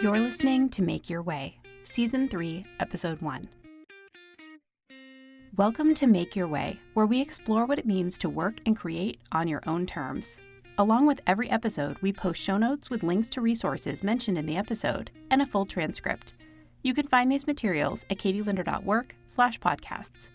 You're listening to Make Your Way, Season 3, Episode 1. Welcome to Make Your Way, where we explore what it means to work and create on your own terms. Along with every episode, we post show notes with links to resources mentioned in the episode and a full transcript. You can find these materials at katielinder.work slash podcasts.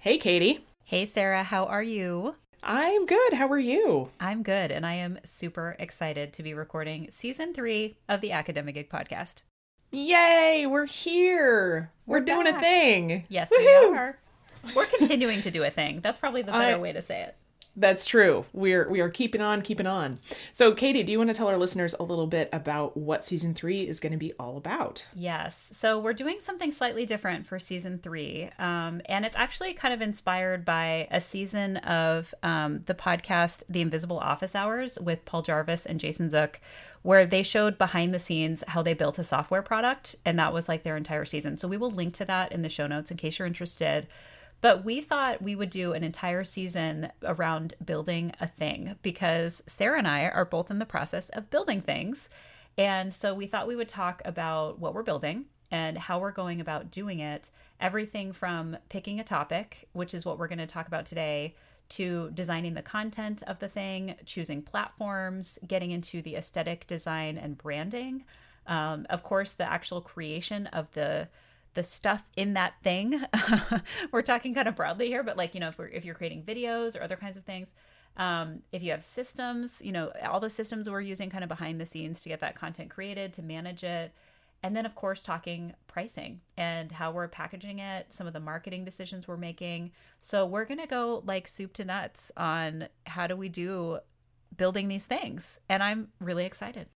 Hey, Katie. Hey, Sarah, how are you? I'm good. How are you? I'm good, and I am super excited to be recording season three of the Academic Gig podcast. Yay, we're here. We're, We're doing a thing. Yes, Woohoo! we are. We're continuing to do a thing. That's probably the better I- way to say it. That's true. We're we are keeping on, keeping on. So, Katie, do you want to tell our listeners a little bit about what season three is going to be all about? Yes. So we're doing something slightly different for season three. Um, and it's actually kind of inspired by a season of um, the podcast, The Invisible Office Hours, with Paul Jarvis and Jason Zook, where they showed behind the scenes how they built a software product. And that was like their entire season. So we will link to that in the show notes in case you're interested. But we thought we would do an entire season around building a thing because Sarah and I are both in the process of building things. And so we thought we would talk about what we're building and how we're going about doing it. Everything from picking a topic, which is what we're going to talk about today, to designing the content of the thing, choosing platforms, getting into the aesthetic design and branding. Um, of course, the actual creation of the the stuff in that thing. we're talking kind of broadly here, but like you know, if we're if you're creating videos or other kinds of things, um, if you have systems, you know, all the systems we're using kind of behind the scenes to get that content created, to manage it. And then, of course, talking pricing and how we're packaging it, some of the marketing decisions we're making. So, we're going to go like soup to nuts on how do we do building these things. And I'm really excited.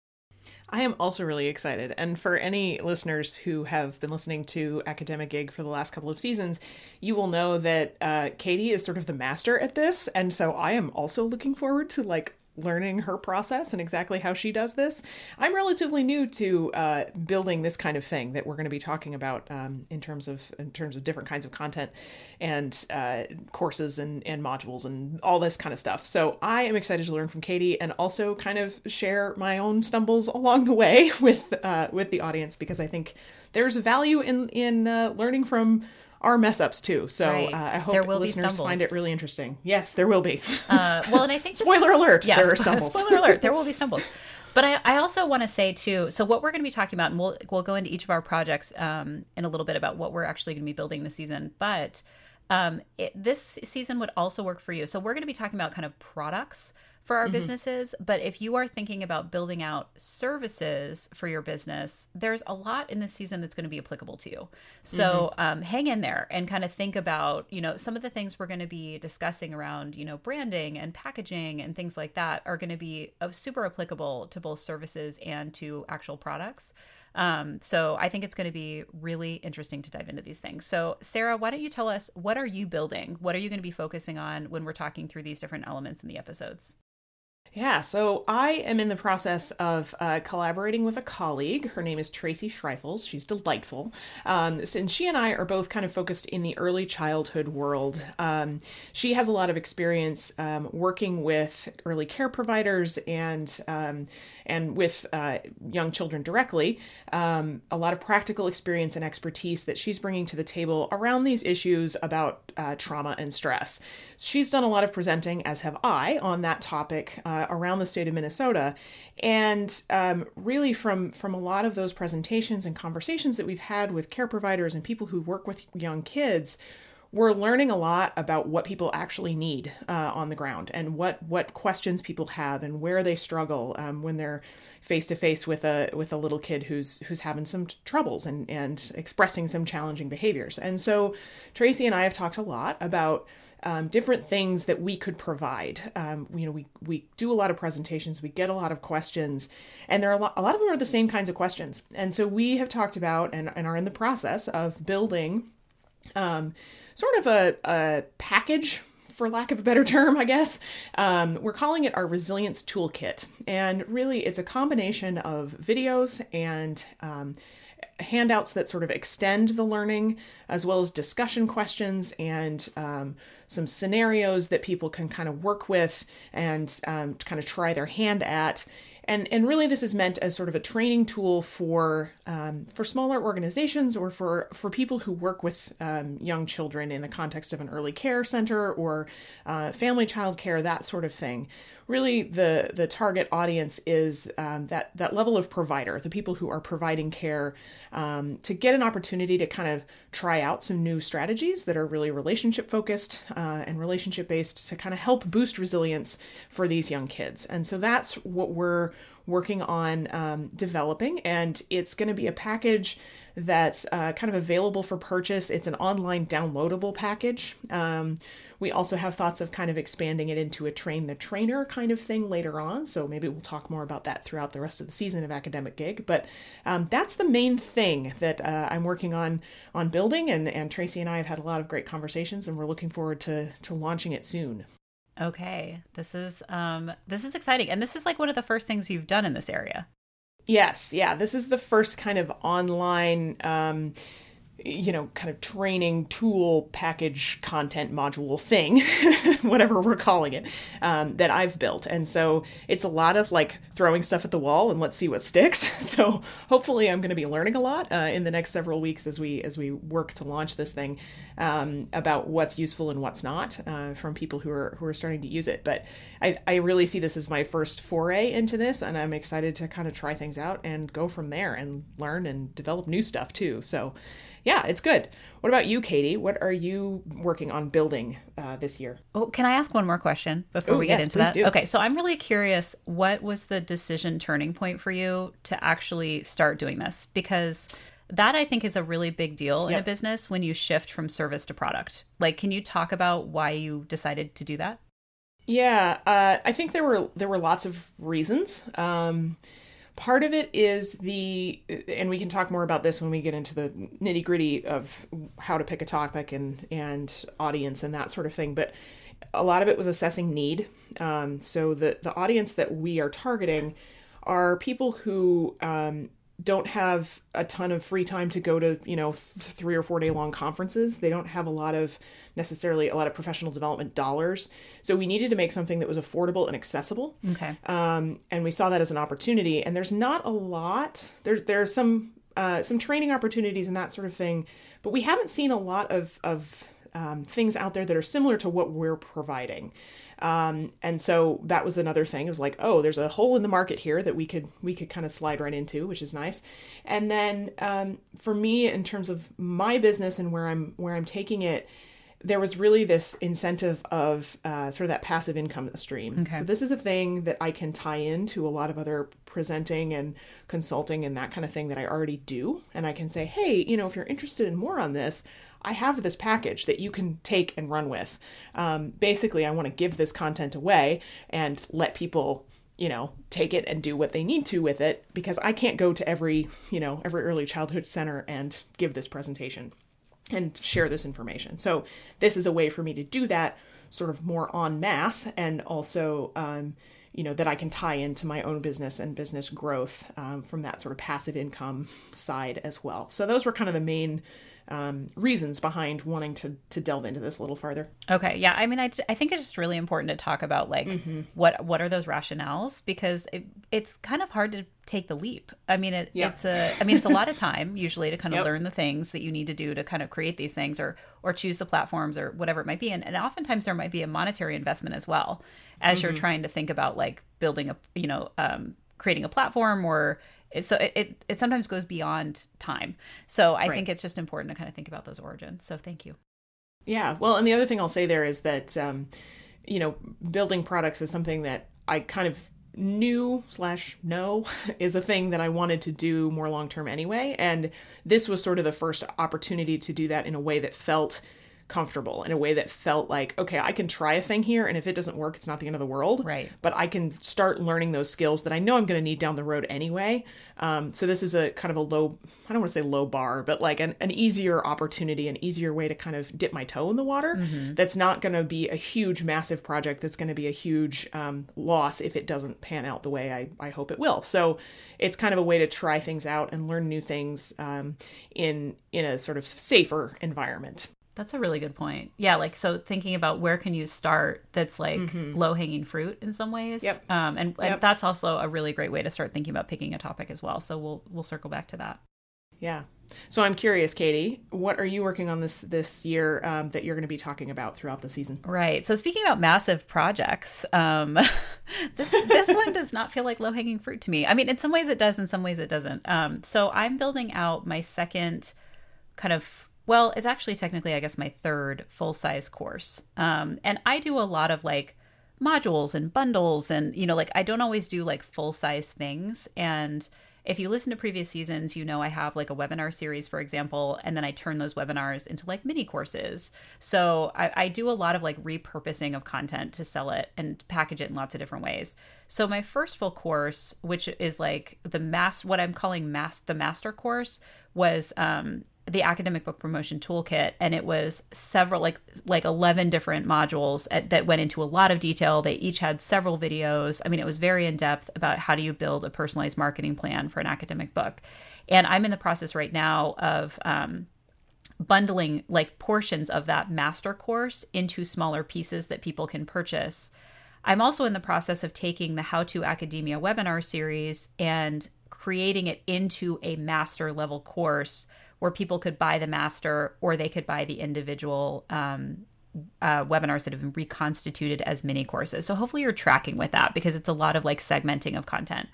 I am also really excited. And for any listeners who have been listening to Academic Gig for the last couple of seasons, you will know that uh, Katie is sort of the master at this. And so I am also looking forward to like learning her process and exactly how she does this. I'm relatively new to uh, building this kind of thing that we're going to be talking about um, in terms of in terms of different kinds of content and uh, courses and, and modules and all this kind of stuff. So I am excited to learn from Katie and also kind of share my own stumbles along the way with uh, with the audience because I think there's value in in uh, learning from our mess ups too. So Right. uh, I hope There will be listeners find it really interesting. Yes, there will be. Uh, well, and I think Spoiler is- alert, Yeah, there are stumbles. Spoiler alert, there will be stumbles. But I, I also want to say too. So what we're going to be talking about, and we'll we'll go into each of our projects um, in a little bit about what we're actually going to be building this season. But um, it, this season would also work for you. So we're going to be talking about kind of products for our businesses. But if you are thinking about building out services for your business, there's a lot in this season that's going to be applicable to you. So um, hang in there and kind of think about, you know, some of the things we're going to be discussing around, you know, branding and packaging and things like that are going to be super applicable to both services and to actual products. Um, so I think it's going to be really interesting to dive into these things. So Sarah, why don't you tell us what are you building? What are you going to be focusing on when we're talking through these different elements in the episodes? Yeah, so I am in the process of uh, collaborating with a colleague. Her name is Tracy Schreifels. She's delightful. Um, and she and I are both kind of focused in the early childhood world. Um, she has a lot of experience um, working with early care providers and um, and with uh, young children directly. Um, a lot of practical experience and expertise that she's bringing to the table around these issues about uh, trauma and stress. She's done a lot of presenting, as have I, on that topic uh, around the state of Minnesota, and um, really from from a lot of those presentations and conversations that we've had with care providers and people who work with young kids. We're learning a lot about what people actually need uh, on the ground and what what questions people have and where they struggle um, when they're face to face with a with a little kid who's who's having some t- troubles and and expressing some challenging behaviors. And so Tracy and I have talked a lot about um, different things that we could provide. Um, you know, we we do a lot of presentations, we get a lot of questions, and there are a lot, a lot of them are the same kinds of questions. And so we have talked about and, and are in the process of building um, sort of a, a package for lack of a better term, I guess. Um, we're calling it our resilience toolkit. And really, it's a combination of videos and um, handouts that sort of extend the learning, as well as discussion questions and um, some scenarios that people can kind of work with and um, kind of try their hand at and and really this is meant as sort of a training tool for um, for smaller organizations or for for people who work with um, young children in the context of an early care center or uh, family child care that sort of thing really the the target audience is um, that that level of provider the people who are providing care um, to get an opportunity to kind of try out some new strategies that are really relationship focused uh, and relationship based to kind of help boost resilience for these young kids. And so that's what we're working on um, developing, and it's going to be a package that's uh, kind of available for purchase. It's an online downloadable package. Um, we also have thoughts of kind of expanding it into a train the trainer kind of thing later on. So maybe we'll talk more about that throughout the rest of the season of Academic Gig. But um, that's the main thing that uh, I'm working on on building, and and Tracy and I have had a lot of great conversations, and we're looking forward to to launching it soon. Okay, this is um this is exciting, and this is like one of the first things you've done in this area. Yes, yeah, this is the first kind of online um, you know, kind of training tool package content module thing, whatever we're calling it, um, that I've built. And so it's a lot of like throwing stuff at the wall and let's see what sticks. So hopefully I'm going to be learning a lot uh, in the next several weeks as we as we work to launch this thing um, about what's useful and what's not uh, from people who are who are starting to use it. But I, I really see this as my first foray into this, and I'm excited to kind of try things out and go from there and learn and develop new stuff too. So yeah, it's good. What about you, Katie? What are you working on building uh, this year? Oh, can I ask one more question before Ooh, we get yes, into that? do. Okay, so I'm really curious. What was the decision turning point for you to actually start doing this? Because that I think is a really big deal in a business when you shift from service to product. Like, can you talk about why you decided to do that? Yeah, uh, I think there were there were lots of reasons. Um, part of it is the, and we can talk more about this when we get into the nitty gritty of how to pick a topic and and audience and that sort of thing. But a lot of it was assessing need. Um, so the the audience that we are targeting are people who um, don't have a ton of free time to go to you know th- three or four day long conferences. They don't have a lot of necessarily a lot of professional development dollars. So we needed to make something that was affordable and accessible. Okay. um, and we saw that as an opportunity. And there's not a lot there there's some uh, some training opportunities and that sort of thing but we haven't seen a lot of of um, things out there that are similar to what we're providing um, and so that was another thing. It was like oh there's a hole in the market here that we could we could kind of slide right into which is nice. And then um, for me in terms of my business and where i'm where i'm taking it there was really this incentive of uh, sort of that passive income stream. Okay. So this is a thing that I can tie into a lot of other presenting and consulting and that kind of thing that I already do, and I can say, hey, you know, if you're interested in more on this, I have this package that you can take and run with. Um, basically, I want to give this content away and let people you know take it and do what they need to with it because i can't go to every you know every early childhood center and give this presentation and share this information. So this is a way for me to do that sort of more en masse and also um, you know that I can tie into my own business and business growth um, from that sort of passive income side as well. So those were kind of the main um, reasons behind wanting to to delve into this a little farther. Okay, yeah. I mean, I, I think it's just really important to talk about like Mm-hmm. what what are those rationales because it, it's kind of hard to take the leap. I mean, it, Yeah. it's a I mean it's a lot of time usually to kind of Yep. learn the things that you need to do to kind of create these things or or choose the platforms or whatever it might be, and, and oftentimes there might be a monetary investment as well as Mm-hmm. you're trying to think about like building a you know um, creating a platform or. So it, it, it sometimes goes beyond time. So I Right. think it's just important to kind of think about those origins. So thank you. Yeah. Well, and the other thing I'll say there is that, um, you know, building products is something that I kind of knew slash know is a thing that I wanted to do more long term anyway. And this was sort of the first opportunity to do that in a way that felt comfortable in a way that felt like okay i can try a thing here and if it doesn't work it's not the end of the world. Right. but i can start learning those skills that i know i'm going to need down the road anyway. Um, so this is a kind of a low i don't want to say low bar but like an, an easier opportunity an easier way to kind of dip my toe in the water that's not going to be a huge massive project that's going to be a huge um, loss if it doesn't pan out the way I, I hope it will. So it's kind of a way to try things out and learn new things um, in in a sort of safer environment That's a really good point. Yeah, like so thinking about where can you start that's like low hanging fruit in some ways. Mm-hmm. Yep. Um, and, and that's also a really great way to start thinking about picking a topic as well. So we'll we'll circle back to that. Yeah. So I'm curious, Katie, what are you working on this this year um, that you're going to be talking about throughout the season? Right. So speaking about massive projects, um, this this one does not feel like low hanging fruit to me. I mean, in some ways it does, in some ways it doesn't. Um, so I'm building out my second kind of well, it's actually technically, I guess, my third full size course. Um, and I do a lot of like modules and bundles, and you know, like I don't always do like full size things. And if you listen to previous seasons, you know I have like a webinar series, for example, and then I turn those webinars into like mini courses. So I, I do a lot of like repurposing of content to sell it and package it in lots of different ways. So my first full course, which is like the mass, what I'm calling mass, the master course, was um, the academic book promotion toolkit and it was several like like 11 different modules at, that went into a lot of detail. They each had several videos. I mean it was very in depth about how do you build a personalized marketing plan for an academic book. And i'm in the process right now of um, bundling like portions of that master course into smaller pieces that people can purchase. I'm also in the process of taking the how to academia webinar series and creating it into a master level course where people could buy the master or they could buy the individual um, uh, webinars that have been reconstituted as mini courses. So hopefully you're tracking with that because it's a lot of like segmenting of content.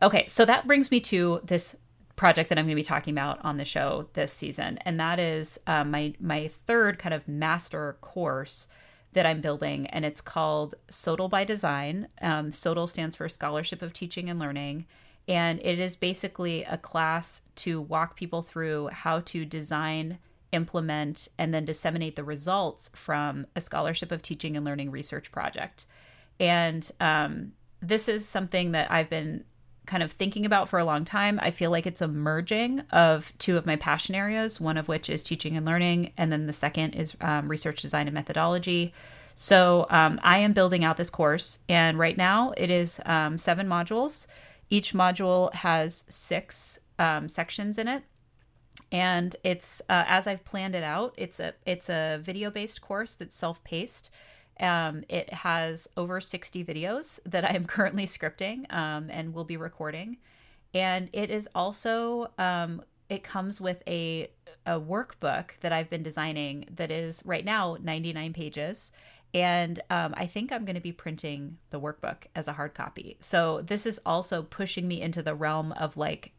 Okay, so that brings me to this project that I'm going to be talking about on the show this season, and that is uh, my my third kind of master course that I'm building, and it's called SOTL by Design. Um, SOTL stands for Scholarship of Teaching and Learning, and it is basically a class to walk people through how to design, implement, and then disseminate the results from a Scholarship of Teaching and Learning research project. And um, this is something that I've been kind of thinking about for a long time. I feel like it's a merging of two of my passion areas, one of which is teaching and learning, and then the second is um, research design and methodology. So um, I am building out this course, and right now it is um, seven modules. Each module has six um, sections in it, and it's uh, as I've planned it out. It's a it's a video based course that's self paced. Um, it has over 60 videos that I am currently scripting um, and will be recording. And it is also, um, it comes with a, a workbook that I've been designing that is right now 99 pages. And um, I think I'm going to be printing the workbook as a hard copy. So this is also pushing me into the realm of like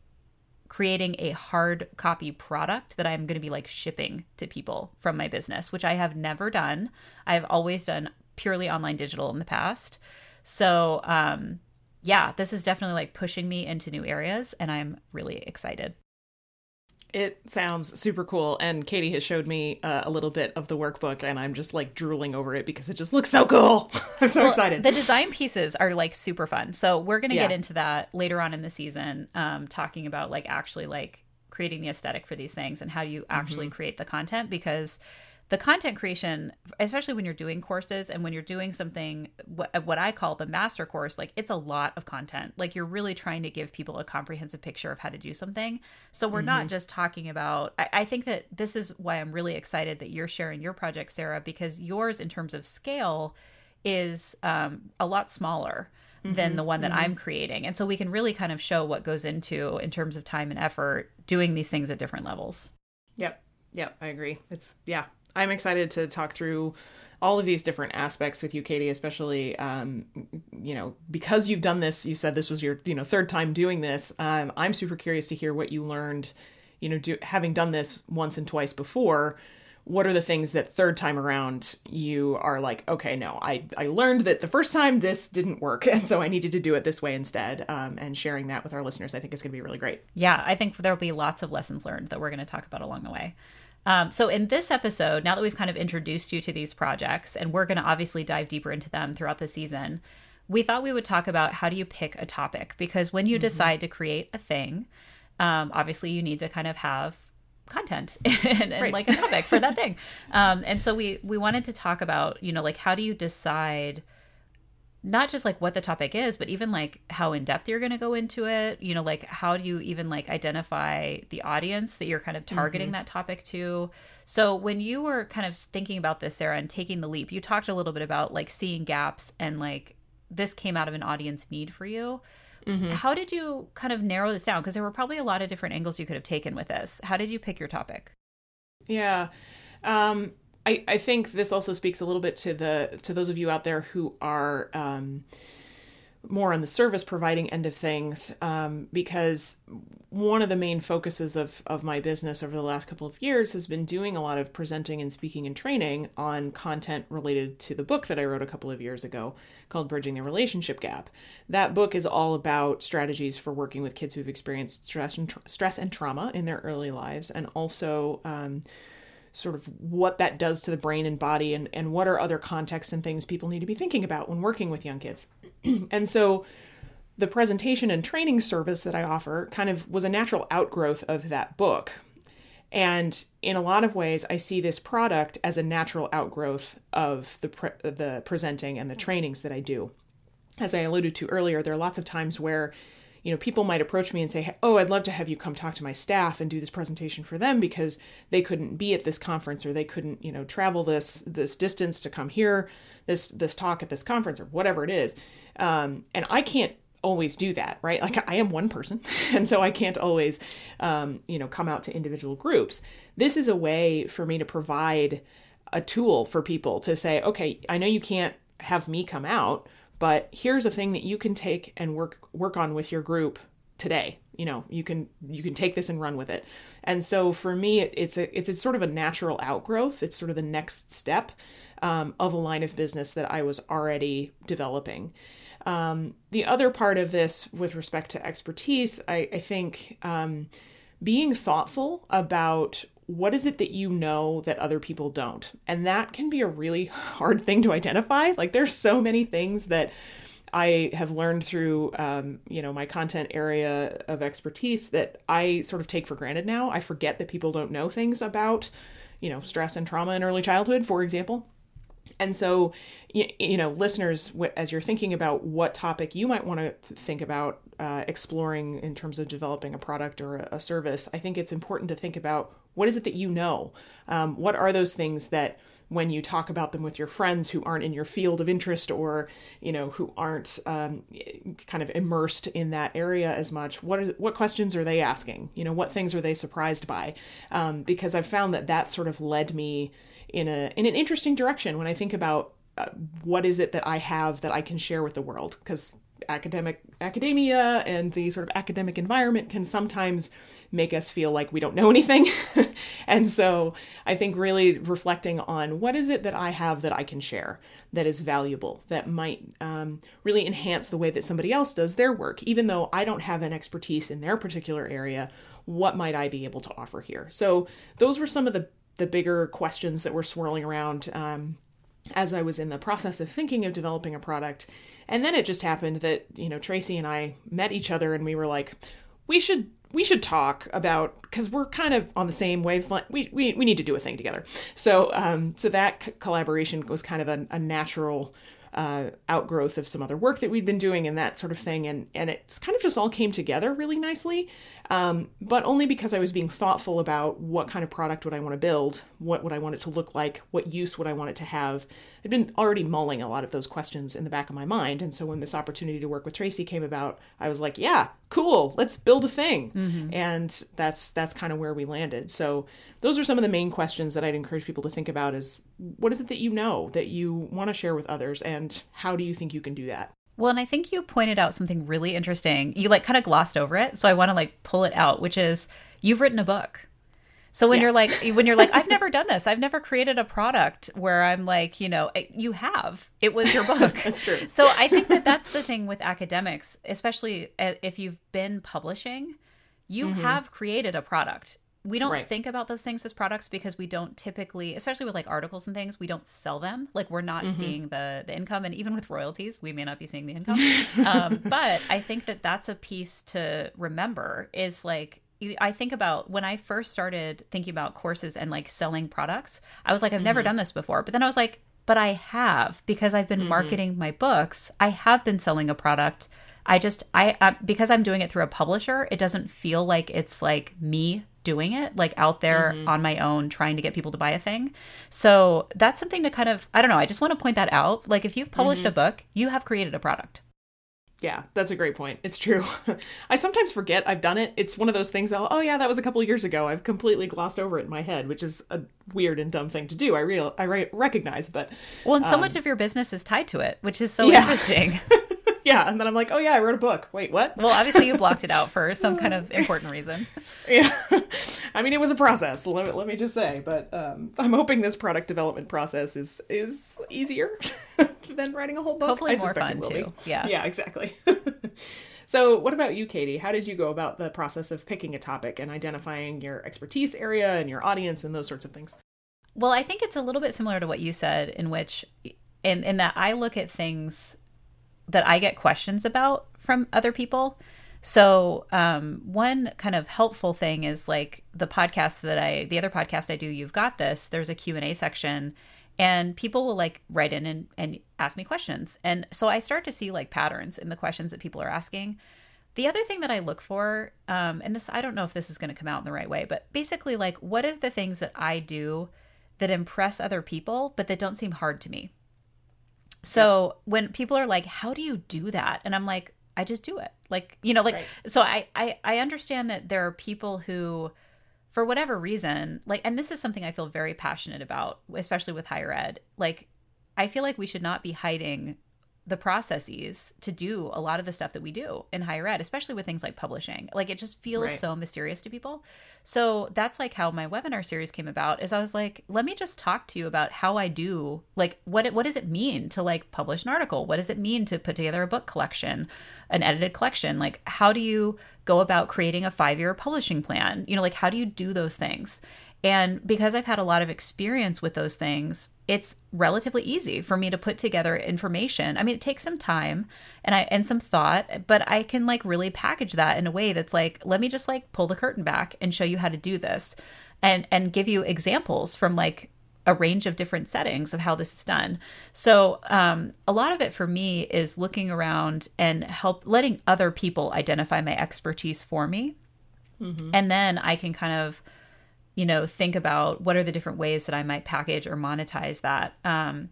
creating a hard copy product that I'm going to be like shipping to people from my business, which I have never done. I've always done purely online digital in the past. So, um, yeah, this is definitely like pushing me into new areas, and I'm really excited. It sounds super cool, and Katie has showed me uh, a little bit of the workbook, and I'm just like drooling over it because it just looks so cool. I'm so Well, excited. The design pieces are like super fun. So we're gonna get into that later on in the season, um, talking about like actually like creating the aesthetic for these things and how you Mm-hmm. actually create the content because the content creation especially when you're doing courses and when you're doing something what, what i call the master course like it's a lot of content like you're really trying to give people a comprehensive picture of how to do something so we're Mm-hmm. not just talking about I, I think that this is why i'm really excited that you're sharing your project sarah because yours in terms of scale is um, a lot smaller than the one that I'm creating. And so we can really kind of show what goes into in terms of time and effort doing these things at different levels. Yep. Yep. I agree. It's, yeah. I'm excited to talk through all of these different aspects with you, Katie, especially, um, you know, because you've done this, you said this was your, you know, third time doing this. Um, I'm super curious to hear what you learned, you know, do, having done this once and twice before. What are the things that third time around you are like, okay, no, I, I learned that the first time this didn't work. And so I needed to do it this way instead. Um, and sharing that with our listeners, I think is going to be really great. Yeah, I think there'll be lots of lessons learned that we're going to talk about along the way. Um, so, in this episode, now that we've kind of introduced you to these projects, and we're going to obviously dive deeper into them throughout the season, we thought we would talk about how do you pick a topic? Because when you mm-hmm. decide to create a thing, um, obviously you need to kind of have content and, and right. like a topic for that thing. Um, and so we we wanted to talk about you know like how do you decide not just like what the topic is, but even like how in depth you're going to go into it. You know, like how do you even like identify the audience that you're kind of targeting mm-hmm. that topic to? So when you were kind of thinking about this, Sarah, and taking the leap, you talked a little bit about like seeing gaps and like this came out of an audience need for you. Mm-hmm. How did you kind of narrow this down? Because there were probably a lot of different angles you could have taken with this. How did you pick your topic? Yeah. Um, I, I think this also speaks a little bit to the to those of you out there who are um, more on the service providing end of things um, because one of the main focuses of, of my business over the last couple of years has been doing a lot of presenting and speaking and training on content related to the book that I wrote a couple of years ago called Bridging the Relationship Gap. That book is all about strategies for working with kids who've experienced stress and, tra- stress and trauma in their early lives and also um, sort of what that does to the brain and body and, and what are other contexts and things people need to be thinking about when working with young kids. and so the presentation and training service that I offer kind of was a natural outgrowth of that book. And in a lot of ways, I see this product as a natural outgrowth of the pre- the presenting and the trainings that I do. As I alluded to earlier, there are lots of times where you know, people might approach me and say, "Oh, I'd love to have you come talk to my staff and do this presentation for them because they couldn't be at this conference or they couldn't, you know, travel this this distance to come here this this talk at this conference or whatever it is." Um, and I can't always do that, right? Like I am one person, and so I can't always, um, you know, come out to individual groups. This is a way for me to provide a tool for people to say, okay, I know you can't have me come out, but here's a thing that you can take and work work on with your group today. You know you can you can take this and run with it. And so for me it, it's a it's sort of a natural outgrowth. It's sort of the next step um, of a line of business that i was already developing. Um, the other part of this with respect to expertise i, I think um, being thoughtful about what is it that you know that other people don't? And that can be a really hard thing to identify. Like there's so many things that I have learned through, um, you know, my content area of expertise that I sort of take for granted now. I forget that people don't know things about, you know, stress and trauma in early childhood, for example. And so, you, know, listeners, as you're thinking about what topic you might want to think about uh, exploring in terms of developing a product or a service, I think it's important to think about what is it that you know? Um, what are those things that when you talk about them with your friends who aren't in your field of interest or you know who aren't um, kind of immersed in that area as much what what questions are they asking? You know what things are they surprised by? Um, because i've found that that sort of led me in a in an interesting direction when i think about uh, what is it that i have that i can share with the world? Because academic academia and the sort of academic environment can sometimes make us feel like we don't know anything. and so I think really reflecting on what is it that I have that I can share that is valuable, that might um, really enhance the way that somebody else does their work, even though I don't have an expertise in their particular area, what might I be able to offer here? So those were some of the the bigger questions that were swirling around um, as I was in the process of thinking of developing a product. And then it just happened that, you know, Tracy and I met each other and we were like, we should we should talk about because we're kind of on the same wavelength. We, we we need to do a thing together. So um so that c- collaboration was kind of a, a natural uh, outgrowth of some other work that we'd been doing and that sort of thing. And, and it kind of just all came together really nicely, um, but only because I was being thoughtful about what kind of product would I want to build, what would I want it to look like, what use would I want it to have. I'd been already mulling a lot of those questions in the back of my mind. And so when this opportunity to work with Tracy came about, I was like, yeah, cool, let's build a thing. Mm-hmm. And that's that's kind of where we landed. So those are some of the main questions that I'd encourage people to think about is what is it that you know that you want to share with others and how do you think you can do that? Well, and I think you pointed out something really interesting. You like kind of glossed over it, so I want to like pull it out, which is you've written a book. So when yeah. you're like when you're like I've never done this. I've never created a product where I'm like, you know, you have. It was your book. that's true. So I think that that's the thing with academics, especially uh, if you've been publishing, you mm-hmm. have created a product we don't Right. think about those things as products because we don't typically especially with like articles and things we don't sell them like we're not Mm-hmm. seeing the the income and even with royalties we may not be seeing the income um, but i think that that's a piece to remember is like i think about when i first started thinking about courses and like selling products i was like i've Mm-hmm. never done this before but then i was like but i have because i've Mm-hmm. been marketing my books i have been selling a product I just I uh, because I'm doing it through a publisher, it doesn't feel like it's like me doing it like out there Mm-hmm. on my own trying to get people to buy a thing. So that's something to kind of I don't know, I just want to point that out. Like if you've published Mm-hmm. a book, you have created a product. Yeah, that's a great point. It's true. I sometimes forget I've done it. It's one of those things. I'll, oh yeah, that was a couple of years ago. I've completely glossed over it in my head, which is a weird and dumb thing to do. I real I re- recognize, but Well, and so much of your business is tied to it, which is so Um, Yeah. interesting. yeah. And then I'm like, oh yeah, I wrote a book. Wait, what? well, obviously you blocked it out for some kind of important reason. Yeah. I mean, it was a process. Let me, let me just say, but um, I'm hoping this product development process is is easier than writing a whole book. Hopefully I more fun, too. Be. Yeah. Yeah. Exactly. so, what about you, Katie? How did you go about the process of picking a topic and identifying your expertise area and your audience and those sorts of things? Well, I think it's a little bit similar to what you said, in which, in in that I look at things that I get questions about from other people. So, um, one kind of helpful thing is like the podcast that I, the other podcast I do, you've got this. There's a Q and A section, and people will like write in and, and ask me questions, and so I start to see like patterns in the questions that people are asking. The other thing that I look for, um, and this I don't know if this is going to come out in the right way, but basically, like, what are the things that I do that impress other people, but that don't seem hard to me? So when people are like, "How do you do that?" and I'm like, "I just do it." Like you know, like Right. so I I I understand that there are people who, for whatever reason, like, and this is something I feel very passionate about, especially with higher ed. Like, I feel like we should not be hiding the processes to do a lot of the stuff that we do in higher ed, especially with things like publishing. Like it just feels Right. so mysterious to people. So that's like how my webinar series came about is I was like, let me just talk to you about how I do like what it, what does it mean to like publish an article? What does it mean to put together a book collection, an edited collection? Like how do you go about creating a 5-year publishing plan? You know, like how do you do those things? And because I've had a lot of experience with those things, it's relatively easy for me to put together information. I mean, it takes some time and I and some thought, but I can like really package that in a way that's like, let me just like pull the curtain back and show you how to do this and and give you examples from like a range of different settings of how this is done. So, um, a lot of it for me is looking around and help letting other people identify my expertise for me. And then I can kind of you know think about what are the different ways that i might package or monetize that. Um,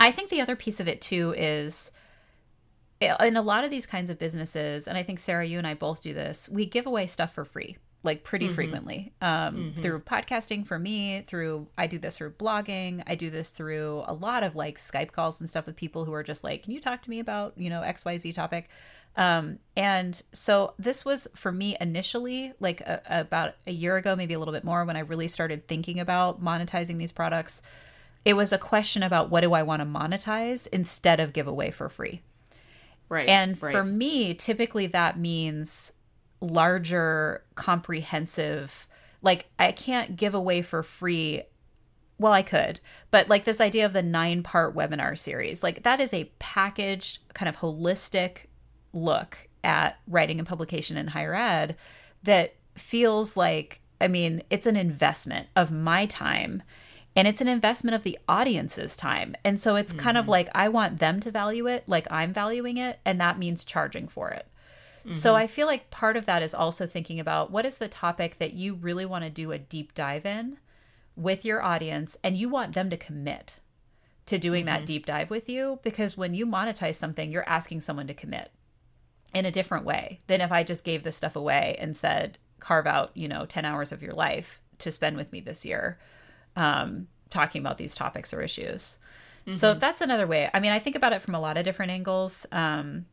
i think the other piece of it too is in a lot of these kinds of businesses and i think sarah you and i both do this we give away stuff for free like pretty frequently. Um, through podcasting for me through i do this through blogging i do this through a lot of like skype calls and stuff with people who are just like can you talk to me about you know xyz topic um, and so this was for me initially like a, about a year ago, maybe a little bit more, when I really started thinking about monetizing these products. It was a question about what do I want to monetize instead of give away for free. Right. And right. for me, typically that means larger, comprehensive, like I can't give away for free. Well, I could, but like this idea of the nine part webinar series, like that is a packaged, kind of holistic look at writing and publication in higher ed that feels like, I mean, it's an investment of my time and it's an investment of the audience's time. And so it's kind of mm-hmm. like I want them to value it like I'm valuing it, and that means charging for it. So mm-hmm. I feel like part of that is also thinking about what is the topic that you really want to do a deep dive in with your audience and you want them to commit to doing that mm-hmm. deep dive with you because when you monetize something you're asking someone to commit in a different way than if I just gave this stuff away and said carve out, you know, 10 hours of your life to spend with me this year um talking about these topics or issues. So that's another way. I mean, I think about it from a lot of different angles. Um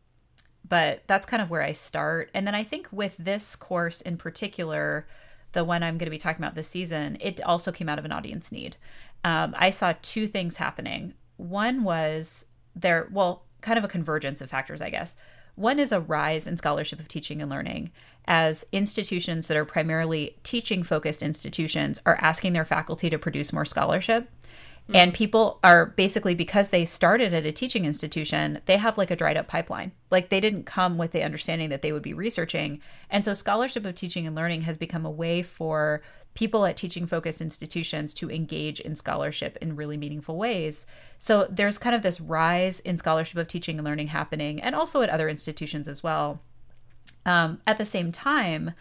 but that's kind of where I start. And then I think with this course in particular, the one I'm going to be talking about this season, it also came out of an audience need. Um, I saw two things happening. One was there, well, kind of a convergence of factors, I guess. One is a rise in scholarship of teaching and learning as institutions that are primarily teaching focused institutions are asking their faculty to produce more scholarship. Mm-hmm. And people are basically, because they started at a teaching institution, they have like a dried up pipeline. Like they didn't come with the understanding that they would be researching. And so, scholarship of teaching and learning has become a way for people at teaching focused institutions to engage in scholarship in really meaningful ways. So there's kind of this rise in scholarship of teaching and learning happening, and also at other institutions as well. Um, at the same time,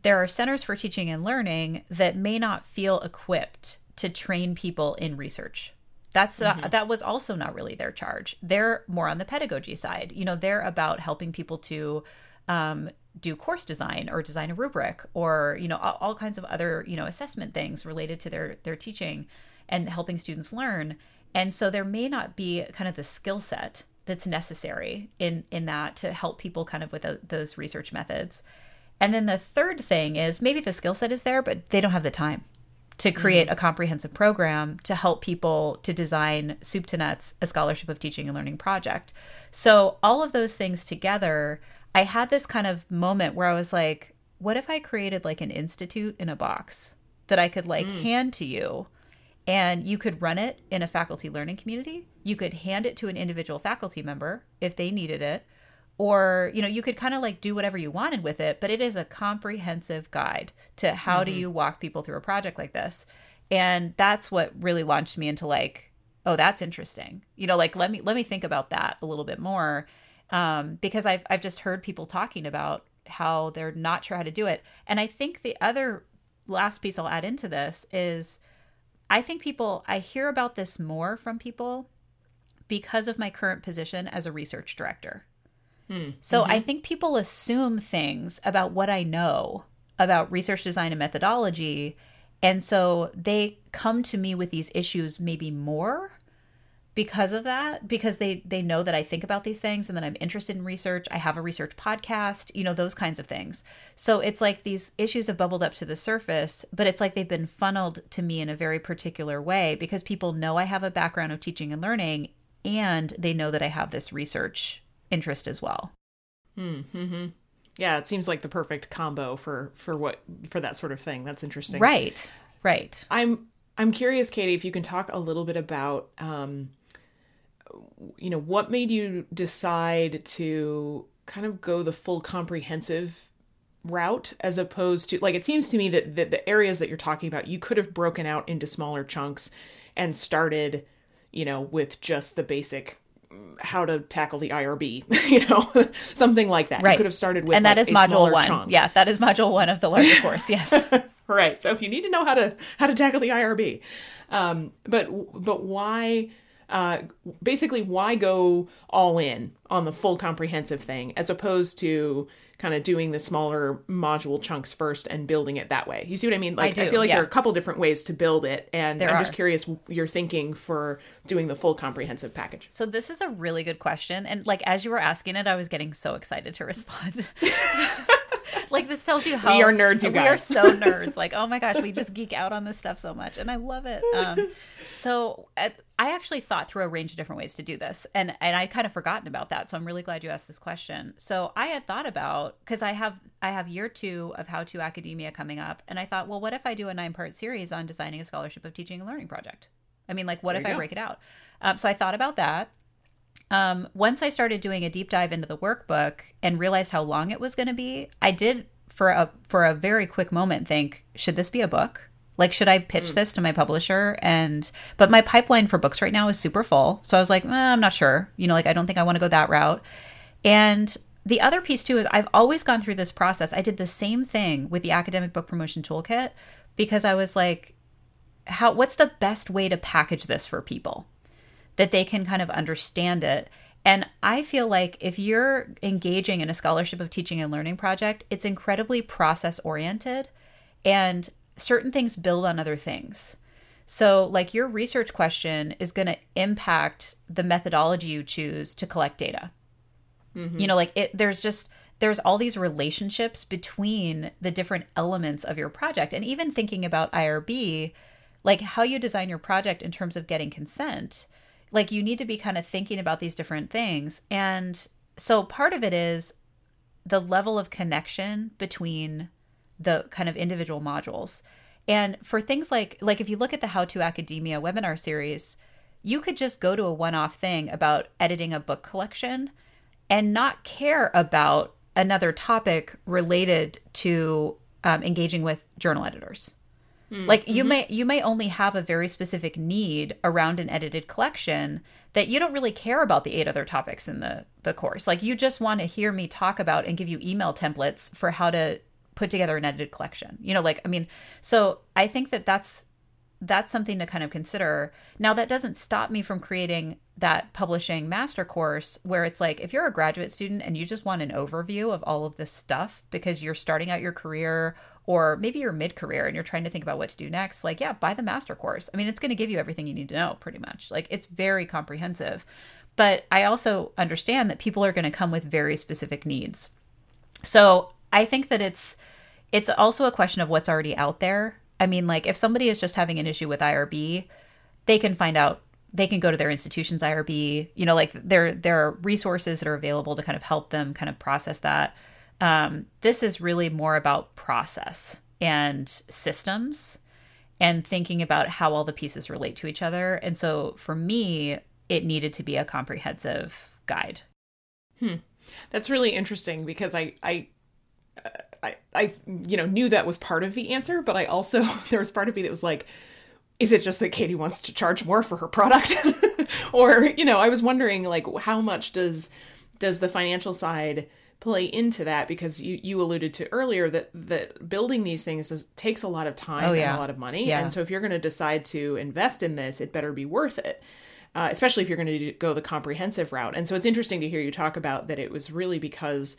there are centers for teaching and learning that may not feel equipped to train people in research. That's uh, mm-hmm. that was also not really their charge. They're more on the pedagogy side. You know, they're about helping people to um, do course design or design a rubric or you know all, all, kinds of other you know assessment things related to their their teaching and helping students learn. And so there may not be kind of the skill set that's necessary in in that to help people kind of with a, those research methods. And then the third thing is maybe the skill set is there but they don't have the time to create mm-hmm. a comprehensive program to help people to design soup to nuts a scholarship of teaching and learning project. So all of those things together I had this kind of moment where I was like, what if I created like an institute in a box that I could like mm. hand to you and you could run it in a faculty learning community? You could hand it to an individual faculty member if they needed it. Or, you know, you could kind of like do whatever you wanted with it, but it is a comprehensive guide to how mm-hmm. do you walk people through a project like this. And that's what really launched me into like, oh, that's interesting. You know, like let me let me think about that a little bit more um, because I've I've just heard people talking about how they're not sure how to do it. And I think the other last piece I'll add into this is I think people I hear about this more from people because of my current position as a research director. Hmm. So mm-hmm. I think people assume things about what I know about research design and methodology. And so they come to me with these issues maybe more because of that because they they know that I think about these things and that I'm interested in research. I have a research podcast, you know, those kinds of things. So it's like these issues have bubbled up to the surface, but it's like they've been funneled to me in a very particular way because people know I have a background of teaching and learning and they know that I have this research interest as well. Mm-hmm. Yeah, it seems like the perfect combo for for what for that sort of thing. That's interesting. Right. Right. I'm I'm curious, Katie, if you can talk a little bit about um, you know, what made you decide to kind of go the full comprehensive route as opposed to like it seems to me that, that the areas that you're talking about you could have broken out into smaller chunks and started you know with just the basic mm, how to tackle the IRB, you know, something like that. Right. You could have started with and that like is module one. Chunk. Yeah, that is module one of the larger course. Yes. right. So if you need to know how to how to tackle the IRB, um, but but why uh, basically why go all in on the full comprehensive thing as opposed to kind of doing the smaller module chunks first and building it that way. You see what I mean? Like I, I feel like yeah. there are a couple different ways to build it and there I'm are. just curious your thinking for doing the full comprehensive package. So this is a really good question and like as you were asking it I was getting so excited to respond. like this tells you how we are nerds you guys. we are so nerds. Like oh my gosh we just geek out on this stuff so much and i love it. Um, so at, i actually thought through a range of different ways to do this and and i kind of forgotten about that so i'm really glad you asked this question. So i had thought about because i have i have year two of how to academia coming up and i thought well what if i do a nine part series on designing a scholarship of teaching and learning project? I mean like what there if i go. break it out? Um, so i thought about that um, once I started doing a deep dive into the workbook and realized how long it was going to be, I did for a for a very quick moment think, should this be a book? Like, should I pitch mm. this to my publisher? And but my pipeline for books right now is super full, so I was like, eh, I'm not sure. You know, like I don't think I want to go that route. And the other piece too is I've always gone through this process. I did the same thing with the academic book promotion toolkit because I was like, how what's the best way to package this for people that they can kind of understand it and I feel like if you're engaging in a scholarship of teaching and learning project, it's incredibly process oriented and certain things build on other things. So, like your research question is going to impact the methodology you choose to collect data. Mm-hmm. You know, like it, there's just there's all these relationships between the different elements of your project and even thinking about IRB, like how you design your project in terms of getting consent like you need to be kind of thinking about these different things and so part of it is the level of connection between the kind of individual modules. And for things like like if you look at the How to Academia webinar series, you could just go to a one-off thing about editing a book collection and not care about another topic related to um, engaging with journal editors. Mm, like you mm-hmm. may you may only have a very specific need around an edited collection that you don't really care about the eight other topics in the the course. Like you just want to hear me talk about and give you email templates for how to put together an edited collection. You know, like I mean, so I think that that's that's something to kind of consider. Now that doesn't stop me from creating that publishing master course where it's like if you're a graduate student and you just want an overview of all of this stuff because you're starting out your career or maybe you're mid-career and you're trying to think about what to do next, like yeah, buy the master course. I mean, it's going to give you everything you need to know pretty much. Like it's very comprehensive. But I also understand that people are going to come with very specific needs. So, I think that it's it's also a question of what's already out there I mean, like if somebody is just having an issue with IRB, they can find out they can go to their institution's IRB. You know, like there there are resources that are available to kind of help them kind of process that. Um, this is really more about process and systems and thinking about how all the pieces relate to each other. And so for me, it needed to be a comprehensive guide. Hmm. That's really interesting because I I I, I, you know, knew that was part of the answer, but I also, there was part of me that was like, is it just that Katie wants to charge more for her product? or, you know, I was wondering like how much does, does the financial side play into that? Because you, you alluded to earlier that, that building these things is, takes a lot of time oh, yeah. and a lot of money. Yeah. And so if you're going to decide to invest in this, it better be worth it. Uh, especially if you're going to go the comprehensive route. And so it's interesting to hear you talk about that it was really because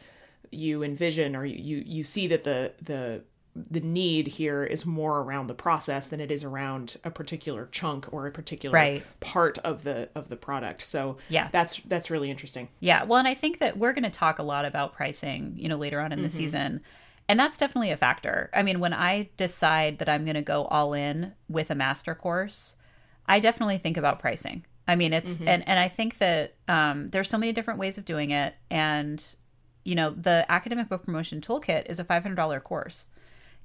you envision or you you see that the the the need here is more around the process than it is around a particular chunk or a particular right. part of the of the product. So yeah, that's that's really interesting. Yeah, well, and I think that we're going to talk a lot about pricing, you know, later on in the mm-hmm. season. And that's definitely a factor. I mean, when I decide that I'm going to go all in with a master course, I definitely think about pricing. I mean, it's mm-hmm. and and I think that um, there's so many different ways of doing it, and you know, the academic book promotion toolkit is a $500 course.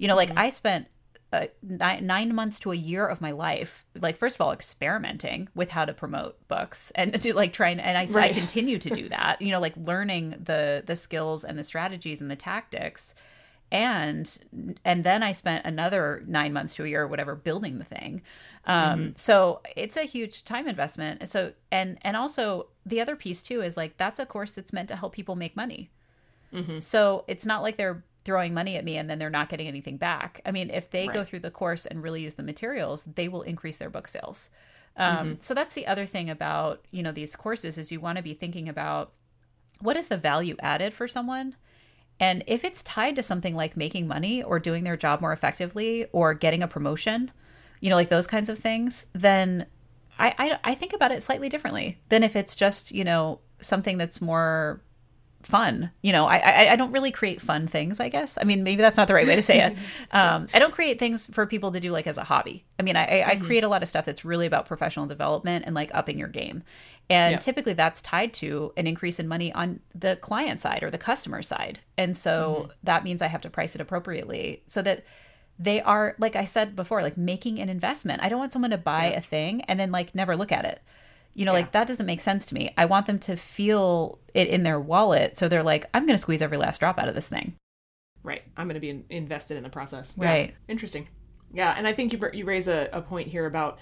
You know, like mm-hmm. I spent uh, nine, nine, months to a year of my life, like first of all, experimenting with how to promote books and to like trying, and I, right. I continue to do that. You know, like learning the the skills and the strategies and the tactics, and and then I spent another nine months to a year or whatever building the thing. Um, mm-hmm. So it's a huge time investment. So and and also the other piece too is like that's a course that's meant to help people make money. Mm-hmm. So it's not like they're throwing money at me and then they're not getting anything back. I mean, if they right. go through the course and really use the materials, they will increase their book sales. Um, mm-hmm. So that's the other thing about you know these courses is you want to be thinking about what is the value added for someone. And if it's tied to something like making money or doing their job more effectively or getting a promotion, you know, like those kinds of things, then I, I, I think about it slightly differently than if it's just, you know, something that's more fun. You know, I, I, I don't really create fun things. I guess. I mean, maybe that's not the right way to say it. Um, I don't create things for people to do like as a hobby. I mean, I, I, mm-hmm. create a lot of stuff that's really about professional development and like upping your game. And yeah. typically that's tied to an increase in money on the client side or the customer side. And so mm-hmm. that means I have to price it appropriately so that they are, like I said before, like making an investment. I don't want someone to buy yeah. a thing and then like never look at it. You know, yeah. like that doesn't make sense to me. I want them to feel it in their wallet. So they're like, I'm going to squeeze every last drop out of this thing. Right. I'm going to be in- invested in the process. Yeah. Right. Interesting. Yeah. And I think you, you raise a, a point here about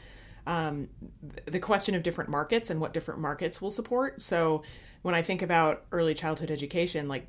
um, the question of different markets and what different markets will support. So when I think about early childhood education, like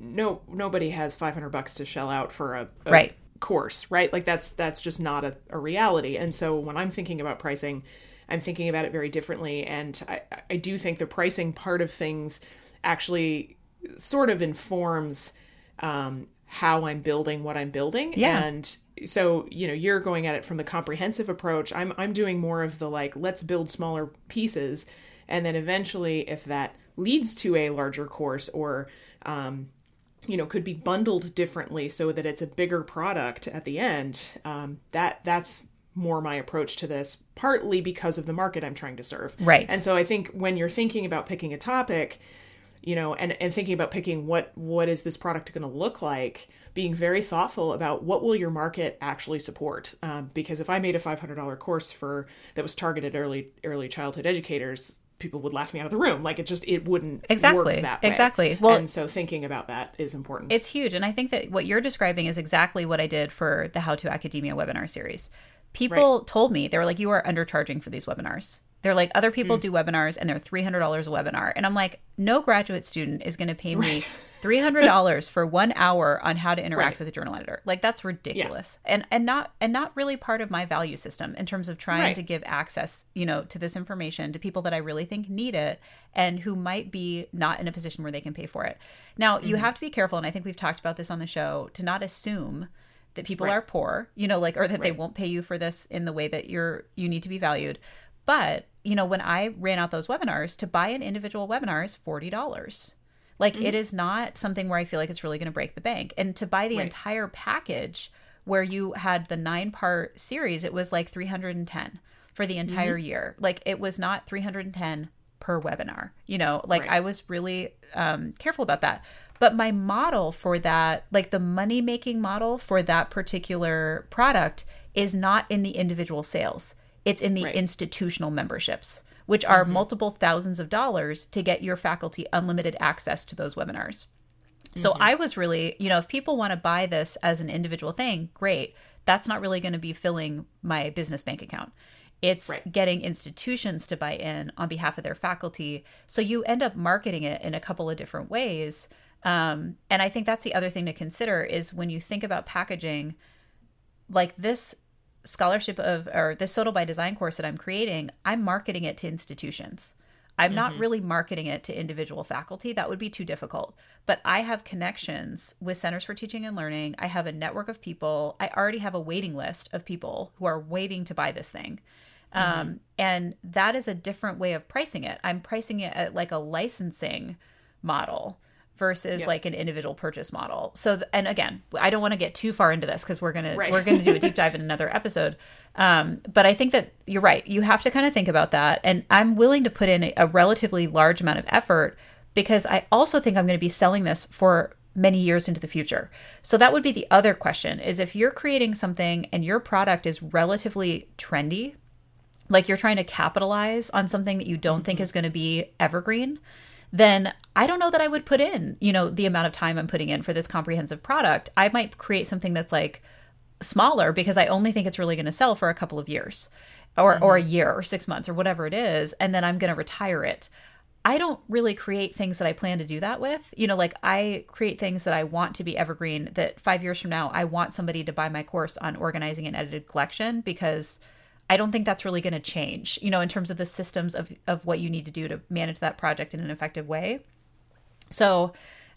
no nobody has 500 bucks to shell out for a, a right course, right? Like that's that's just not a, a reality. And so when I'm thinking about pricing, I'm thinking about it very differently. And I, I do think the pricing part of things actually sort of informs um, how I'm building what I'm building. Yeah. And so, you know, you're going at it from the comprehensive approach. I'm I'm doing more of the like, let's build smaller pieces. And then eventually, if that leads to a larger course or um, you know could be bundled differently so that it's a bigger product at the end um, that that's more my approach to this, partly because of the market I'm trying to serve. Right. And so I think when you're thinking about picking a topic, you know and and thinking about picking what what is this product going to look like being very thoughtful about what will your market actually support? Um, because if i made a $500 course for that was targeted early early childhood educators people would laugh me out of the room. Like it just it wouldn't exactly. work that way. exactly. Well and so thinking about that is important. It's huge. And i think that what you're describing is exactly what i did for the how to academia webinar series people right. told me they were like you are undercharging for these webinars they're like other people mm. do webinars and they're $300 a webinar and i'm like no graduate student is going to pay me right. $300 for 1 hour on how to interact right. with a journal editor like that's ridiculous yeah. and and not and not really part of my value system in terms of trying right. to give access you know to this information to people that i really think need it and who might be not in a position where they can pay for it now mm-hmm. you have to be careful and i think we've talked about this on the show to not assume that people right. are poor you know like or that they won't pay you for this in the way that you're you need to be valued but, you know, when I ran out those webinars, to buy an individual webinar is $40. Like mm-hmm. it is not something where I feel like it's really going to break the bank. And to buy the right. entire package where you had the nine part series, it was like 310 for the entire mm-hmm. year. Like it was not 310 per webinar. You know, like right. I was really um, careful about that. But my model for that, like the money making model for that particular product, is not in the individual sales. It's in the right. institutional memberships, which are mm-hmm. multiple thousands of dollars to get your faculty unlimited access to those webinars. So mm-hmm. I was really, you know, if people want to buy this as an individual thing, great. That's not really going to be filling my business bank account. It's right. getting institutions to buy in on behalf of their faculty. So you end up marketing it in a couple of different ways. Um, and I think that's the other thing to consider is when you think about packaging, like this scholarship of or this SoTL by Design course that I'm creating, I'm marketing it to institutions. I'm mm-hmm. not really marketing it to individual faculty. That would be too difficult. But I have connections with Centers for Teaching and Learning. I have a network of people. I already have a waiting list of people who are waiting to buy this thing. Mm-hmm. Um, and that is a different way of pricing it. I'm pricing it at like a licensing model versus yep. like an individual purchase model. So and again, I don't want to get too far into this because we're gonna we're gonna do a deep dive in another episode. Um, but I think that you're right. You have to kind of think about that, and I'm willing to put in a, a relatively large amount of effort because I also think I'm going to be selling this for many years into the future. So that would be the other question: is if you're creating something and your product is relatively trendy, like you're trying to capitalize on something that you don't mm-hmm. think is going to be evergreen then I don't know that I would put in, you know, the amount of time I'm putting in for this comprehensive product. I might create something that's like smaller because I only think it's really going to sell for a couple of years or mm-hmm. or a year or 6 months or whatever it is and then I'm going to retire it. I don't really create things that I plan to do that with. You know, like I create things that I want to be evergreen that 5 years from now I want somebody to buy my course on organizing an edited collection because I don't think that's really going to change, you know, in terms of the systems of, of what you need to do to manage that project in an effective way. So,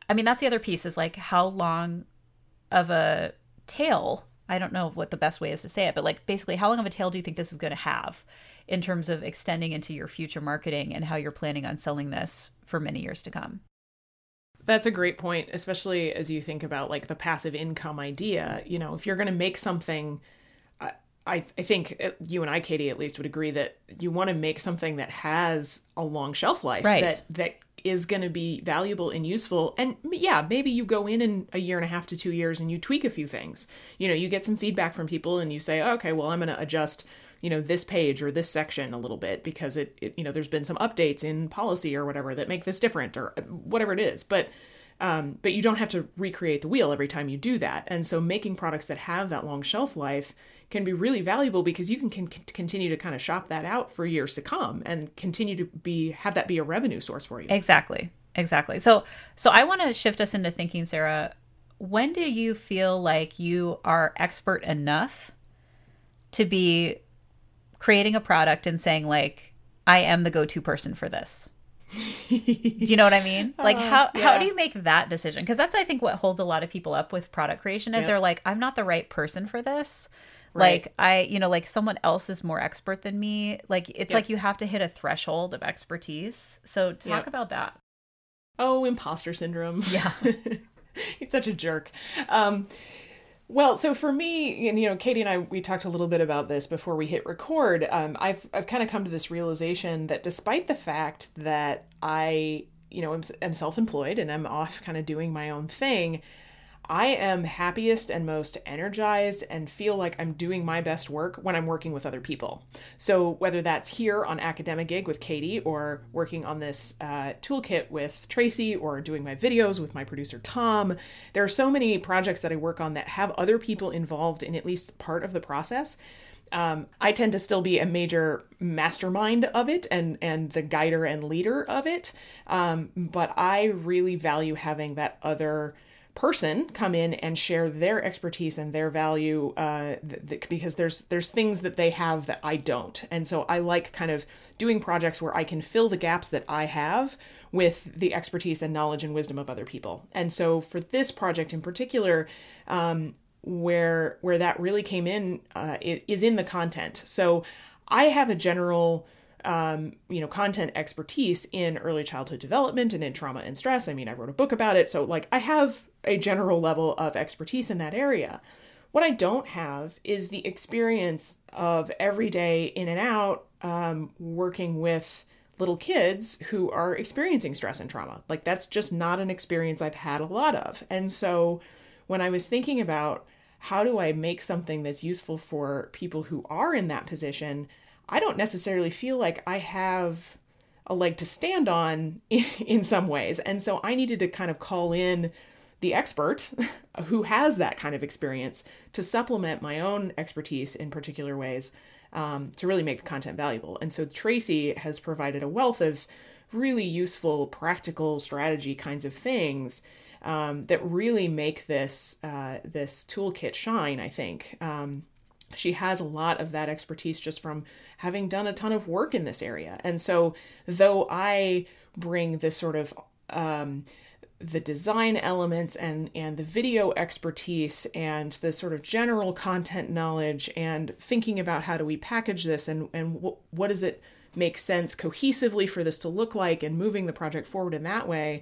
I mean, that's the other piece is like how long of a tail, I don't know what the best way is to say it, but like basically, how long of a tail do you think this is going to have in terms of extending into your future marketing and how you're planning on selling this for many years to come? That's a great point, especially as you think about like the passive income idea. You know, if you're going to make something I, I think uh, you and I, Katie, at least would agree that you want to make something that has a long shelf life, right. that that is going to be valuable and useful. And yeah, maybe you go in in a year and a half to two years and you tweak a few things. You know, you get some feedback from people and you say, okay, well, I'm going to adjust, you know, this page or this section a little bit because it, it, you know, there's been some updates in policy or whatever that make this different or uh, whatever it is. But um, but you don't have to recreate the wheel every time you do that. And so making products that have that long shelf life can be really valuable because you can, can continue to kind of shop that out for years to come and continue to be have that be a revenue source for you. Exactly. Exactly. So so I want to shift us into thinking Sarah, when do you feel like you are expert enough to be creating a product and saying like I am the go-to person for this? you know what I mean? Like uh, how yeah. how do you make that decision? Because that's I think what holds a lot of people up with product creation is yep. they're like, I'm not the right person for this. Right. Like I, you know, like someone else is more expert than me. Like it's yep. like you have to hit a threshold of expertise. So talk yep. about that. Oh, imposter syndrome. Yeah. it's such a jerk. Um well, so for me, and you know, Katie and I, we talked a little bit about this before we hit record. Um, I've I've kind of come to this realization that despite the fact that I you know am, am self-employed and i'm off kind of doing my own thing I am happiest and most energized and feel like I'm doing my best work when I'm working with other people. So, whether that's here on Academic Gig with Katie, or working on this uh, toolkit with Tracy, or doing my videos with my producer Tom, there are so many projects that I work on that have other people involved in at least part of the process. Um, I tend to still be a major mastermind of it and and the guider and leader of it, um, but I really value having that other person come in and share their expertise and their value uh, th- th- because there's there's things that they have that I don't and so I like kind of doing projects where I can fill the gaps that I have with the expertise and knowledge and wisdom of other people and so for this project in particular um, where where that really came in uh, is in the content so I have a general um, you know, content expertise in early childhood development and in trauma and stress. I mean, I wrote a book about it. So, like, I have a general level of expertise in that area. What I don't have is the experience of every day in and out um, working with little kids who are experiencing stress and trauma. Like, that's just not an experience I've had a lot of. And so, when I was thinking about how do I make something that's useful for people who are in that position, I don't necessarily feel like I have a leg to stand on in some ways. And so I needed to kind of call in the expert who has that kind of experience to supplement my own expertise in particular ways um, to really make the content valuable. And so Tracy has provided a wealth of really useful, practical strategy kinds of things um, that really make this uh, this toolkit shine. I think. Um, she has a lot of that expertise just from having done a ton of work in this area. And so, though I bring this sort of um, the design elements and and the video expertise and the sort of general content knowledge and thinking about how do we package this and and wh- what does it make sense cohesively for this to look like and moving the project forward in that way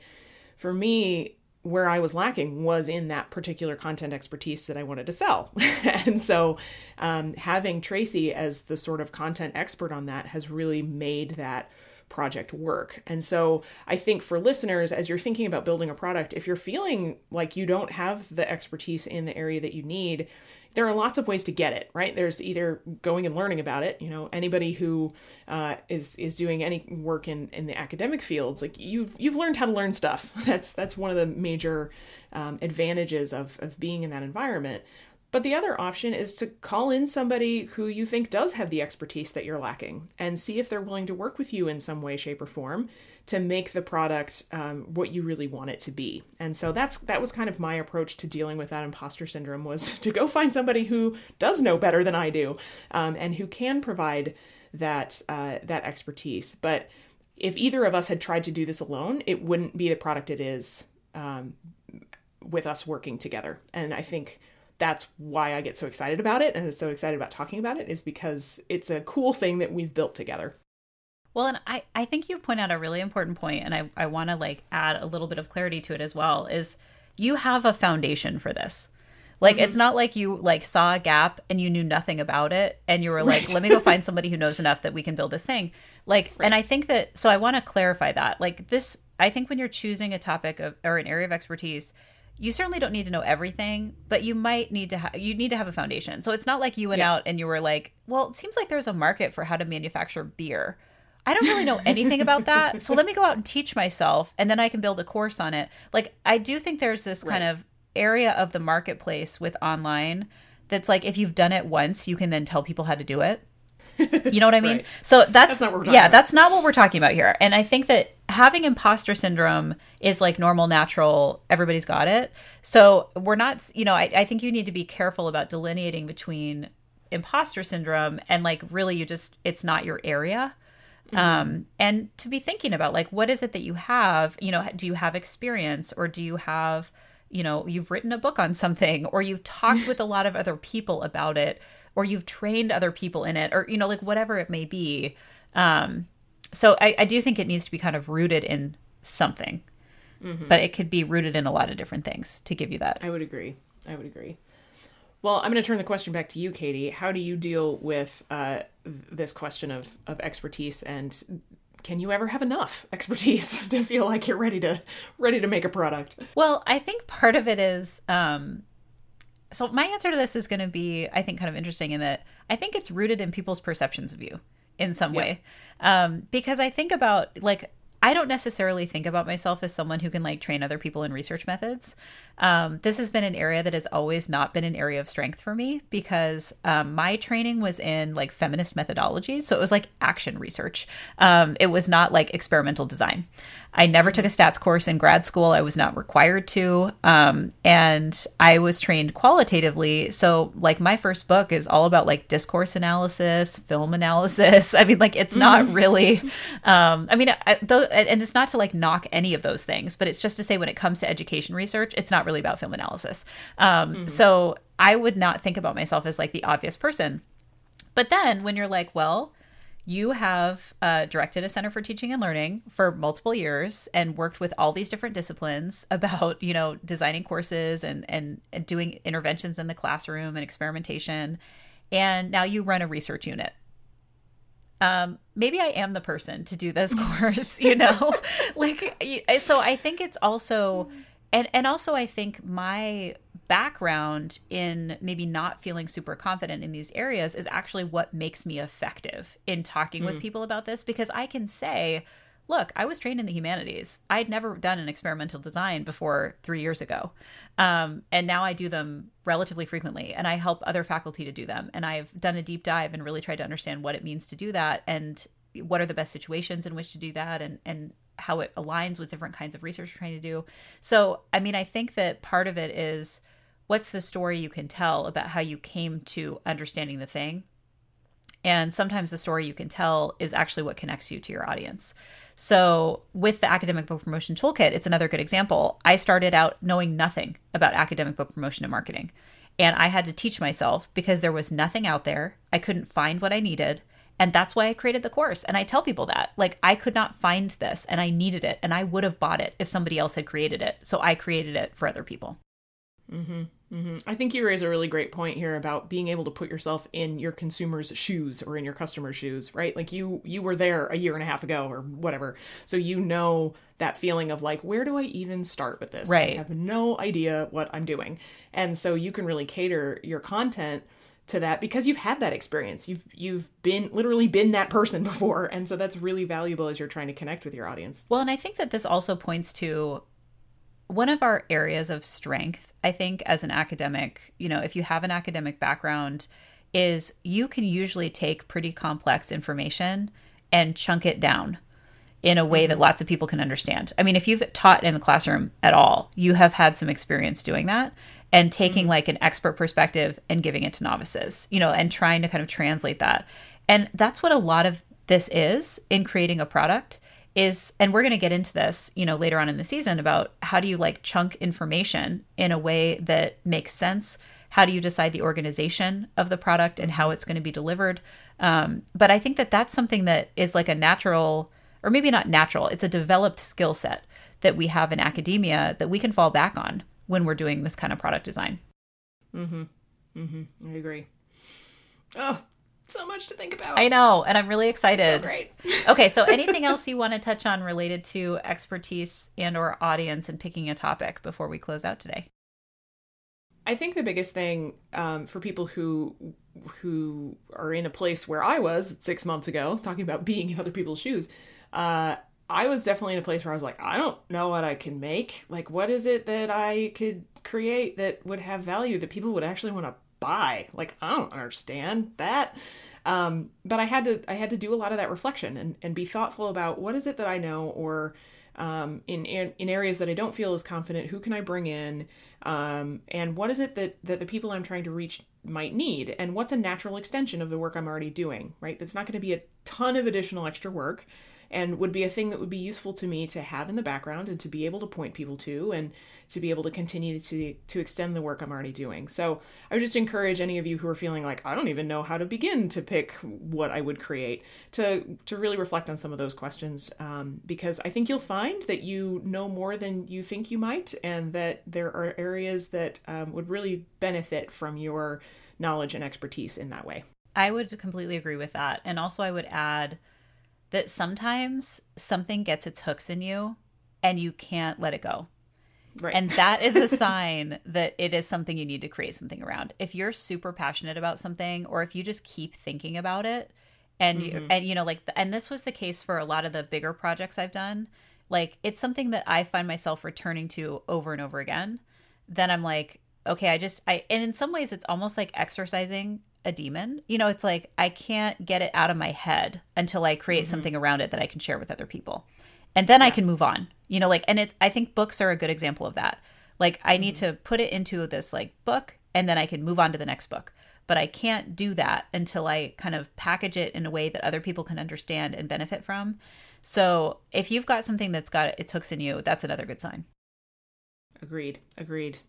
for me where I was lacking was in that particular content expertise that I wanted to sell. and so um, having Tracy as the sort of content expert on that has really made that project work. And so I think for listeners, as you're thinking about building a product, if you're feeling like you don't have the expertise in the area that you need, there are lots of ways to get it right? There's either going and learning about it you know anybody who uh, is is doing any work in in the academic fields like you've you've learned how to learn stuff. That's that's one of the major um, advantages of of being in that environment but the other option is to call in somebody who you think does have the expertise that you're lacking and see if they're willing to work with you in some way, shape, or form to make the product um, what you really want it to be. And so that's that was kind of my approach to dealing with that imposter syndrome was to go find somebody who does know better than I do um, and who can provide that uh, that expertise. But if either of us had tried to do this alone, it wouldn't be the product it is um, with us working together. And I think that's why I get so excited about it and so excited about talking about it is because it's a cool thing that we've built together. Well, and I, I think you point out a really important point, and I, I want to like add a little bit of clarity to it as well, is you have a foundation for this. Like mm-hmm. it's not like you like saw a gap and you knew nothing about it and you were right. like, let me go find somebody who knows enough that we can build this thing. Like right. and I think that so I want to clarify that. Like this I think when you're choosing a topic of or an area of expertise, you certainly don't need to know everything, but you might need to have you need to have a foundation. So it's not like you went yeah. out and you were like, well, it seems like there's a market for how to manufacture beer. I don't really know anything about that. So let me go out and teach myself and then I can build a course on it. Like I do think there's this right. kind of area of the marketplace with online that's like if you've done it once, you can then tell people how to do it. You know what I mean? right. So that's, that's yeah, about. that's not what we're talking about here. And I think that having imposter syndrome is like normal, natural. Everybody's got it. So we're not, you know, I, I think you need to be careful about delineating between imposter syndrome and like really you just it's not your area. Mm-hmm. Um, and to be thinking about like what is it that you have? You know, do you have experience or do you have you know you've written a book on something or you've talked with a lot of other people about it or you've trained other people in it or you know like whatever it may be um so i, I do think it needs to be kind of rooted in something. Mm-hmm. but it could be rooted in a lot of different things to give you that. I would agree. I would agree. Well i'm going to turn the question back to you katie. How do you deal with uh, this question of, of expertise? And can you ever have enough expertise to feel like you're ready to ready to make a product? Well, I think part of it is um so my answer to this is going to be I think kind of interesting in that I think it's rooted in people's perceptions of you in some yeah. way. Um because I think about like I don't necessarily think about myself as someone who can like train other people in research methods. Um, this has been an area that has always not been an area of strength for me because um, my training was in like feminist methodologies. So it was like action research. Um, it was not like experimental design. I never took a stats course in grad school. I was not required to. Um, and I was trained qualitatively. So, like, my first book is all about like discourse analysis, film analysis. I mean, like, it's not mm-hmm. really, um, I mean, I, though, and it's not to like knock any of those things, but it's just to say when it comes to education research, it's not really about film analysis. Um, mm-hmm. So, I would not think about myself as like the obvious person. But then when you're like, well, you have uh, directed a center for teaching and learning for multiple years and worked with all these different disciplines about you know designing courses and, and and doing interventions in the classroom and experimentation. And now you run a research unit. Um maybe i am the person to do this course you know? Like so i think it's also and and also i think my background in maybe not feeling super confident in these areas is actually what makes me effective in talking mm. with people about this because I can say, look, I was trained in the humanities. I'd never done an experimental design before three years ago. Um, and now I do them relatively frequently and I help other faculty to do them. And I've done a deep dive and really tried to understand what it means to do that and what are the best situations in which to do that and, and how it aligns with different kinds of research you're trying to do. So, I mean, I think that part of it is what's the story you can tell about how you came to understanding the thing and sometimes the story you can tell is actually what connects you to your audience so with the academic book promotion toolkit it's another good example i started out knowing nothing about academic book promotion and marketing and i had to teach myself because there was nothing out there i couldn't find what i needed and that's why I created the course. And I tell people that. Like, I could not find this and I needed it. And I would have bought it if somebody else had created it. So I created it for other people. Mm-hmm. Mm-hmm. I think you raise a really great point here about being able to put yourself in your consumer's shoes or in your customer's shoes, right? Like you you were there a year and a half ago or whatever, so you know that feeling of like, where do I even start with this? Right. I have no idea what I'm doing, and so you can really cater your content to that because you've had that experience. You've you've been literally been that person before, and so that's really valuable as you're trying to connect with your audience. Well, and I think that this also points to one of our areas of strength, I think, as an academic, you know, if you have an academic background, is you can usually take pretty complex information and chunk it down in a way that mm-hmm. lots of people can understand. I mean, if you've taught in the classroom at all, you have had some experience doing that and taking mm-hmm. like an expert perspective and giving it to novices, you know, and trying to kind of translate that. And that's what a lot of this is in creating a product is and we're going to get into this you know later on in the season about how do you like chunk information in a way that makes sense? How do you decide the organization of the product and how it's going to be delivered? Um, but i think that that's something that is like a natural or maybe not natural it's a developed skill set that we have in academia that we can fall back on when we're doing this kind of product design. Mm-hmm. Mm-hmm. I agree. Oh so much to think about. I know, and I'm really excited. So great. okay, so anything else you want to touch on related to expertise and or audience and picking a topic before we close out today? I think the biggest thing um, for people who who are in a place where I was six months ago, talking about being in other people's shoes, uh, I was definitely in a place where I was like, I don't know what I can make. Like, what is it that I could create that would have value that people would actually want to buy. Like I don't understand that. Um, but I had to I had to do a lot of that reflection and, and be thoughtful about what is it that I know or um, in, in, areas that I don't feel as confident, who can I bring in, um, and what is it that that the people I'm trying to reach might need, and what's a natural extension of the work I'm already doing, right? That's not going to be a ton of additional extra work, and would be a thing that would be useful to me to have in the background and to be able to point people to and to be able to continue to to extend the work I'm already doing. So I would just encourage any of you who are feeling like I don't even know how to begin to pick what I would create to to really reflect on some of those questions um, because I think you'll find that you know more than you think you might and that there are areas that um, would really benefit from your knowledge and expertise in that way. I would completely agree with that. And also, I would add that sometimes something gets its hooks in you and you can't let it go. Right. And that is a sign that it is something you need to create something around. If you're super passionate about something or if you just keep thinking about it and you, mm-hmm. and you know like and this was the case for a lot of the bigger projects I've done, like it's something that I find myself returning to over and over again, then I'm like, okay, I just I and in some ways it's almost like exercising a demon. You know, it's like I can't get it out of my head until I create mm-hmm. something around it that I can share with other people. And then I can move on. You know, like and it I think books are a good example of that. Like I need mm-hmm. to put it into this like book and then I can move on to the next book. But I can't do that until I kind of package it in a way that other people can understand and benefit from. So if you've got something that's got its hooks in you, that's another good sign. Agreed. Agreed.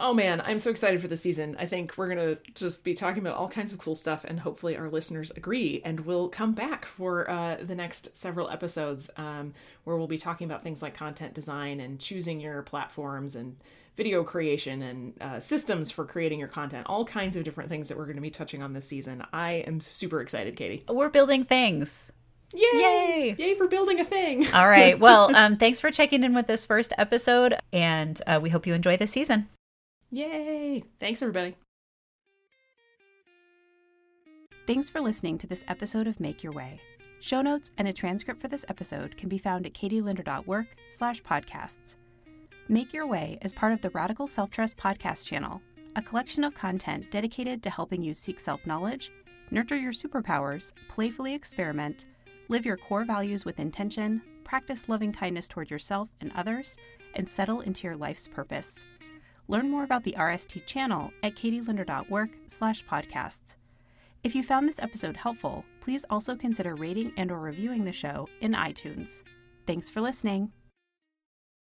Oh man, I'm so excited for the season. I think we're going to just be talking about all kinds of cool stuff, and hopefully our listeners agree and will come back for uh, the next several episodes um, where we'll be talking about things like content design and choosing your platforms and video creation and uh, systems for creating your content. All kinds of different things that we're going to be touching on this season. I am super excited, Katie. We're building things. Yay! Yay! Yay for building a thing. All right. Well, um, thanks for checking in with this first episode, and uh, we hope you enjoy this season. Yay! Thanks, everybody. Thanks for listening to this episode of Make Your Way. Show notes and a transcript for this episode can be found at katielinder.work slash podcasts. Make Your Way is part of the Radical Self Trust podcast channel, a collection of content dedicated to helping you seek self knowledge, nurture your superpowers, playfully experiment, live your core values with intention, practice loving kindness toward yourself and others, and settle into your life's purpose. Learn more about the RST channel at katielinder.work slash podcasts. If you found this episode helpful, please also consider rating and or reviewing the show in iTunes. Thanks for listening.